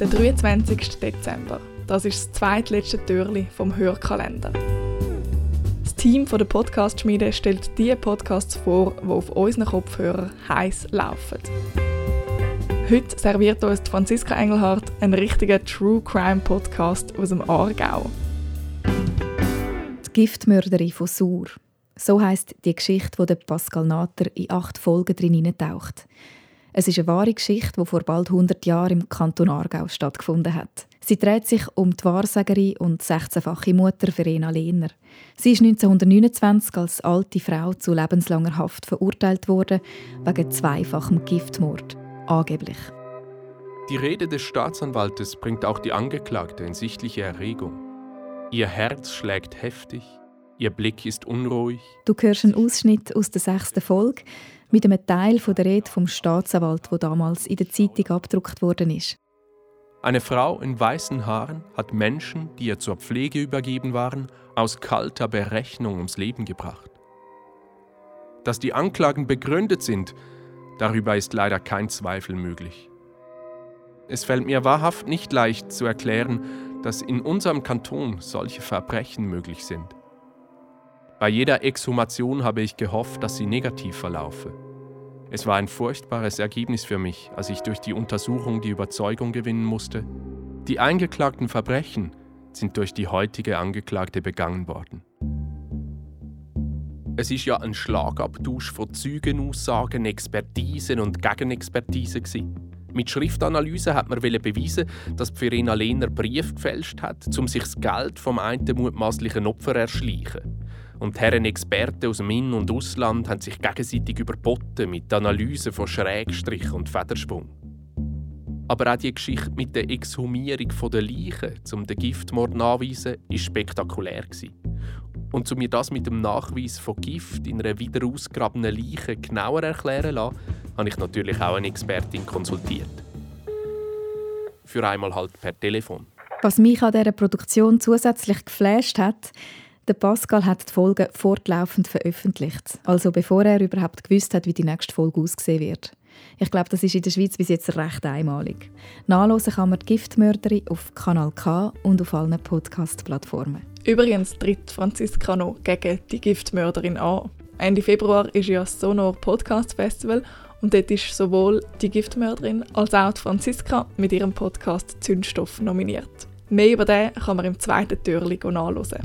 Der 23. Dezember. Das ist das zweitletzte Türli vom Hörkalender. Das Team der Podcast-Schmiede stellt die Podcasts vor, die auf unseren Kopfhörern heiß laufen. Heute serviert uns Franziska Engelhardt einen richtigen True Crime Podcast aus dem Aargau. Die Giftmörderin von Sur. So heißt die Geschichte, die Pascal Natter in acht Folgen drin taucht. Es ist eine wahre Geschichte, die vor bald 100 Jahren im Kanton Aargau stattgefunden hat. Sie dreht sich um die Wahrsagerin und 16-fache Mutter Verena Lehner. Sie ist 1929 als alte Frau zu lebenslanger Haft verurteilt worden, wegen zweifachem Giftmord. Angeblich. Die Rede des Staatsanwaltes bringt auch die Angeklagte in sichtliche Erregung. Ihr Herz schlägt heftig, ihr Blick ist unruhig. Du hörst einen Ausschnitt aus der sechsten Folge mit einem Teil der Rede vom Staatsanwalt, wo damals in der Zeitung abgedruckt worden ist. Eine Frau in weißen Haaren hat Menschen, die ihr zur Pflege übergeben waren, aus kalter Berechnung ums Leben gebracht. Dass die Anklagen begründet sind, darüber ist leider kein Zweifel möglich. Es fällt mir wahrhaft nicht leicht zu erklären, dass in unserem Kanton solche Verbrechen möglich sind. Bei jeder Exhumation habe ich gehofft, dass sie negativ verlaufe. Es war ein furchtbares Ergebnis für mich, als ich durch die Untersuchung die Überzeugung gewinnen musste, die eingeklagten Verbrechen sind durch die heutige Angeklagte begangen worden. Es ist ja ein Schlagabtausch von Zeugenaussagen, Expertisen und Gegenexpertisen. Mit Schriftanalyse hat man beweisen, dass Verena Lehner Brief gefälscht hat, um sich das Geld vom einen mutmaßlichen Opfer erschleichen. Und Herren Experten aus dem In- und Ausland haben sich gegenseitig überboten mit Analysen von Schrägstrich und Federschwung. Aber auch die Geschichte mit der Exhumierung der Leichen, um den Giftmord nachzuweisen, war spektakulär. Und um mir das mit dem Nachweis von Gift in einer wieder ausgrabenen Leiche genauer erklären lassen, habe ich natürlich auch eine Expertin konsultiert. Für einmal halt per Telefon. Was mich an dieser Produktion zusätzlich geflasht hat, der Pascal hat die Folge fortlaufend veröffentlicht, also bevor er überhaupt gewusst hat, wie die nächste Folge aussehen wird. Ich glaube, das ist in der Schweiz bis jetzt recht einmalig. Nachlesen kann man die Giftmörderin auf Kanal K und auf allen Podcast-Plattformen. Übrigens tritt Franziska noch gegen die Giftmörderin an. Ende Februar ist ja das Sonor Podcast Festival und dort ist sowohl die Giftmörderin als auch die Franziska mit ihrem Podcast Zündstoff nominiert. Mehr über den kann man im zweiten Türli nachlesen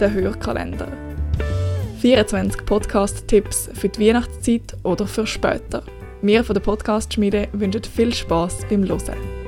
der Hörkalender. 24 Podcast-Tipps für die Weihnachtszeit oder für später. Wir von der Podcast-Schmiede wünschen viel Spaß beim Hören.